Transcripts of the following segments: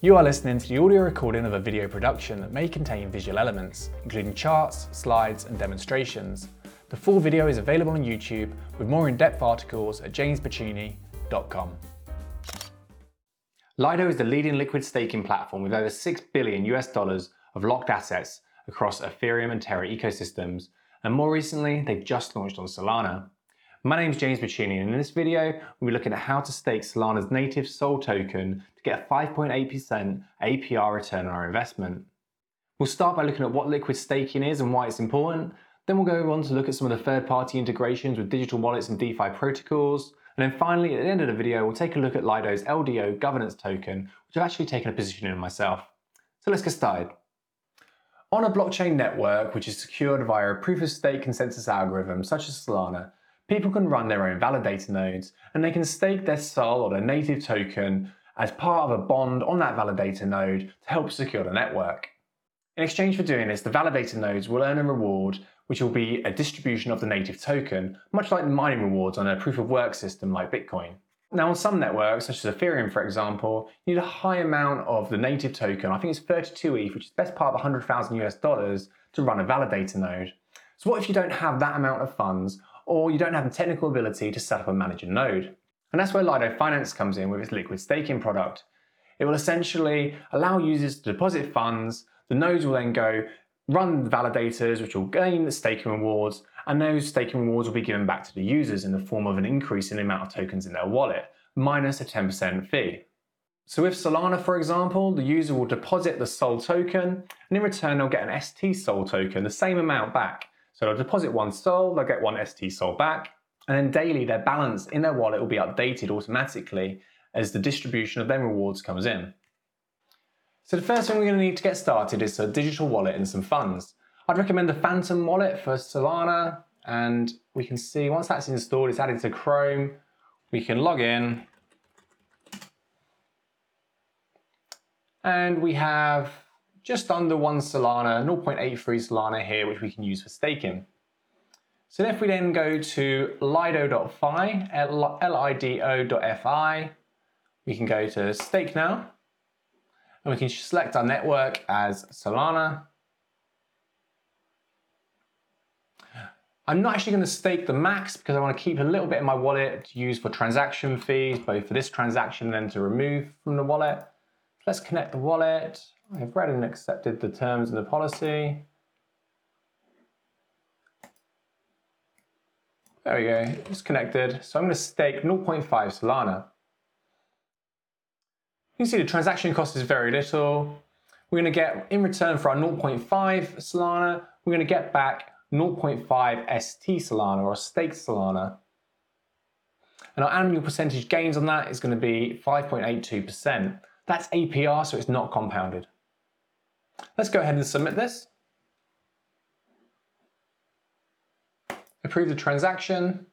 You are listening to the audio recording of a video production that may contain visual elements, including charts, slides, and demonstrations. The full video is available on YouTube with more in-depth articles at jamesbachini.com. Lido is the leading liquid staking platform with over 6 billion US dollars of locked assets across Ethereum and Terra ecosystems, and more recently, they've just launched on Solana. My name is James Bachini, and in this video, we'll be looking at how to stake Solana's native SOL token to get a 5.8% APR return on our investment. We'll start by looking at what liquid staking is and why it's important. Then we'll go on to look at some of the third-party integrations with digital wallets and DeFi protocols. And then finally, at the end of the video, we'll take a look at Lido's LDO governance token, which I've actually taken a position in myself. So let's get started. On a blockchain network, which is secured via a proof of stake consensus algorithm, such as Solana, people can run their own validator nodes and they can stake their SOL or their native token as part of a bond on that validator node to help secure the network. In exchange for doing this, the validator nodes will earn a reward which will be a distribution of the native token, much like the mining rewards on a proof of work system like Bitcoin. Now, on some networks, such as Ethereum, for example, you need a high amount of the native token. I think it's 32 ETH, which is the best part of 100,000 US dollars to run a validator node. So, what if you don't have that amount of funds or you don't have the technical ability to set up and manage a node. And that's where Lido Finance comes in with its liquid staking product. It will essentially allow users to deposit funds, the nodes will then go run validators, which will gain the staking rewards, and those staking rewards will be given back to the users in the form of an increase in the amount of tokens in their wallet, minus a 10% fee. So with Solana, for example, the user will deposit the SOL token, and in return they'll get an ST SOL token, the same amount back, so they'll deposit one SOL, they'll get one ST SOL back, and then daily their balance in their wallet will be updated automatically as the distribution of their rewards comes in. So the first thing we're going to need to get started is a digital wallet and some funds. I'd recommend the Phantom wallet for Solana, and we can see once that's installed, it's added to Chrome, we can log in, and we have just under one Solana, 0.83 Solana here, which we can use for staking. So if we then go to lido.fi, L-I-D-O.fi, we can go to stake now, and we can select our network as Solana. I'm not actually going to stake the max because I want to keep a little bit in my wallet to use for transaction fees, both for this transaction and then to remove from the wallet. Let's connect the wallet. I've read and accepted the terms of the policy. There we go, it's connected. So I'm going to stake 0.5 Solana. You can see the transaction cost is very little. We're going to get, in return for our 0.5 Solana, we're going to get back 0.5 ST Solana or stake Solana. And our annual percentage gains on that is going to be 5.82%. That's APR, so it's not compounded. Let's go ahead and submit this. Approve the transaction.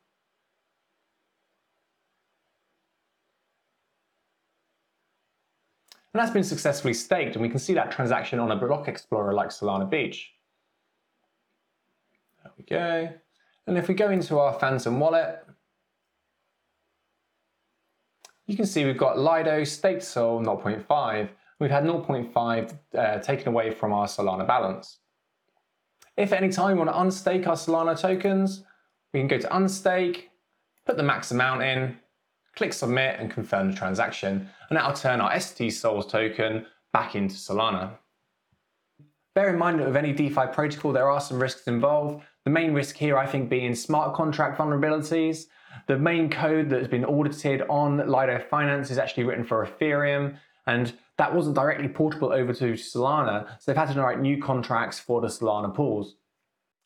And that's been successfully staked, and we can see that transaction on a block explorer like Solana Beach. There we go. And if we go into our Phantom wallet, you can see we've got Lido staked Sol 0.5, we've had 0.5 uh, taken away from our Solana balance. If at any time we want to unstake our Solana tokens, we can go to unstake, put the max amount in, click submit and confirm the transaction, and that'll turn our ST Sols token back into Solana. Bear in mind that with any DeFi protocol, there are some risks involved. The main risk here, I think, being smart contract vulnerabilities. The main code that has been audited on Lido Finance is actually written for Ethereum, and that wasn't directly portable over to Solana, so they've had to write new contracts for the Solana pools.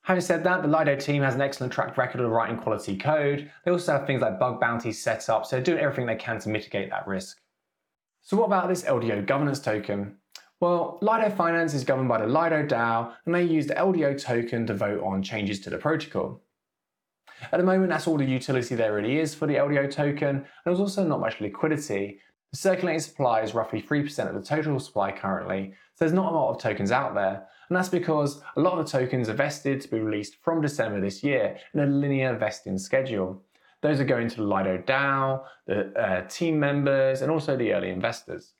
Having said that, the Lido team has an excellent track record of writing quality code. They also have things like bug bounties set up, so they're doing everything they can to mitigate that risk. So what about this LDO governance token? Well, Lido Finance is governed by the Lido DAO, and they use the LDO token to vote on changes to the protocol. At the moment, that's all the utility there really is for the LDO token, and there's also not much liquidity, the circulating supply is roughly 3% of the total supply currently, so there's not a lot of tokens out there. And that's because a lot of the tokens are vested to be released from December this year in a linear vesting schedule. Those are going to the Lido DAO, the uh, team members, and also the early investors.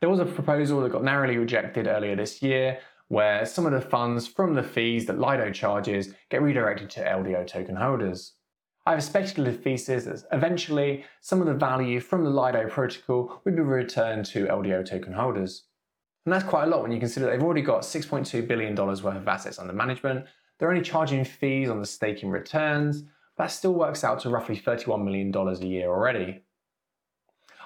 There was a proposal that got narrowly rejected earlier this year where some of the funds from the fees that Lido charges get redirected to LDO token holders. I have a speculative thesis that eventually some of the value from the Lido protocol would be returned to LDO token holders. And that's quite a lot when you consider they've already got $6.2 billion worth of assets under management. They're only charging fees on the staking returns, but that still works out to roughly $31 million a year already.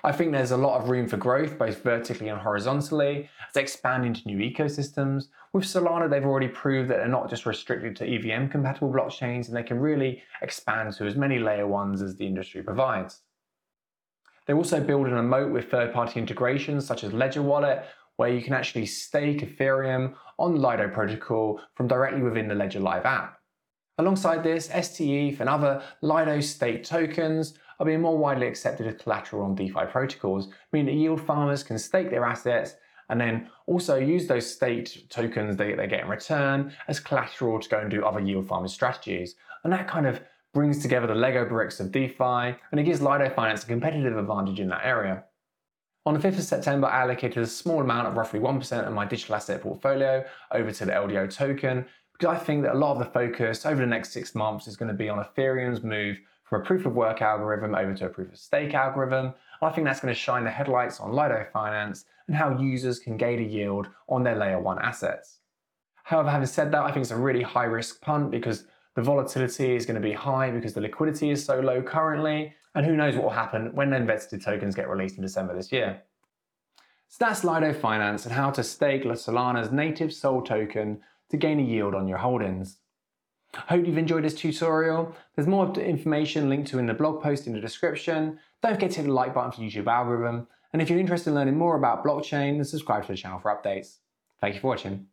I think there's a lot of room for growth, both vertically and horizontally, as they expand into new ecosystems. With Solana, they've already proved that they're not just restricted to EVM compatible blockchains, and they can really expand to as many layer ones as the industry provides. They're also building a moat with third party integrations such as Ledger Wallet, where you can actually stake Ethereum on Lido protocol from directly within the Ledger Live app. Alongside this, STETH and other Lido state tokens are being more widely accepted as collateral on DeFi protocols, meaning that yield farmers can stake their assets and then also use those state tokens they, they get in return as collateral to go and do other yield farming strategies. And that kind of brings together the Lego bricks of DeFi and it gives Lido Finance a competitive advantage in that area. On the 5th of September, I allocated a small amount of roughly 1% of my digital asset portfolio over to the LDO token I think that a lot of the focus over the next six months is going to be on Ethereum's move from a proof of work algorithm over to a proof of stake algorithm. I think that's going to shine the headlights on Lido Finance and how users can gain a yield on their layer one assets. However, having said that, I think it's a really high risk punt because the volatility is going to be high because the liquidity is so low currently, and who knows what will happen when the invested tokens get released in December this year. So that's Lido Finance and how to stake Solana's native SOL token to gain a yield on your holdings. I Hope you've enjoyed this tutorial. There's more information linked to in the blog post in the description. Don't forget to hit the like button for YouTube algorithm. And if you're interested in learning more about blockchain, then subscribe to the channel for updates. Thank you for watching.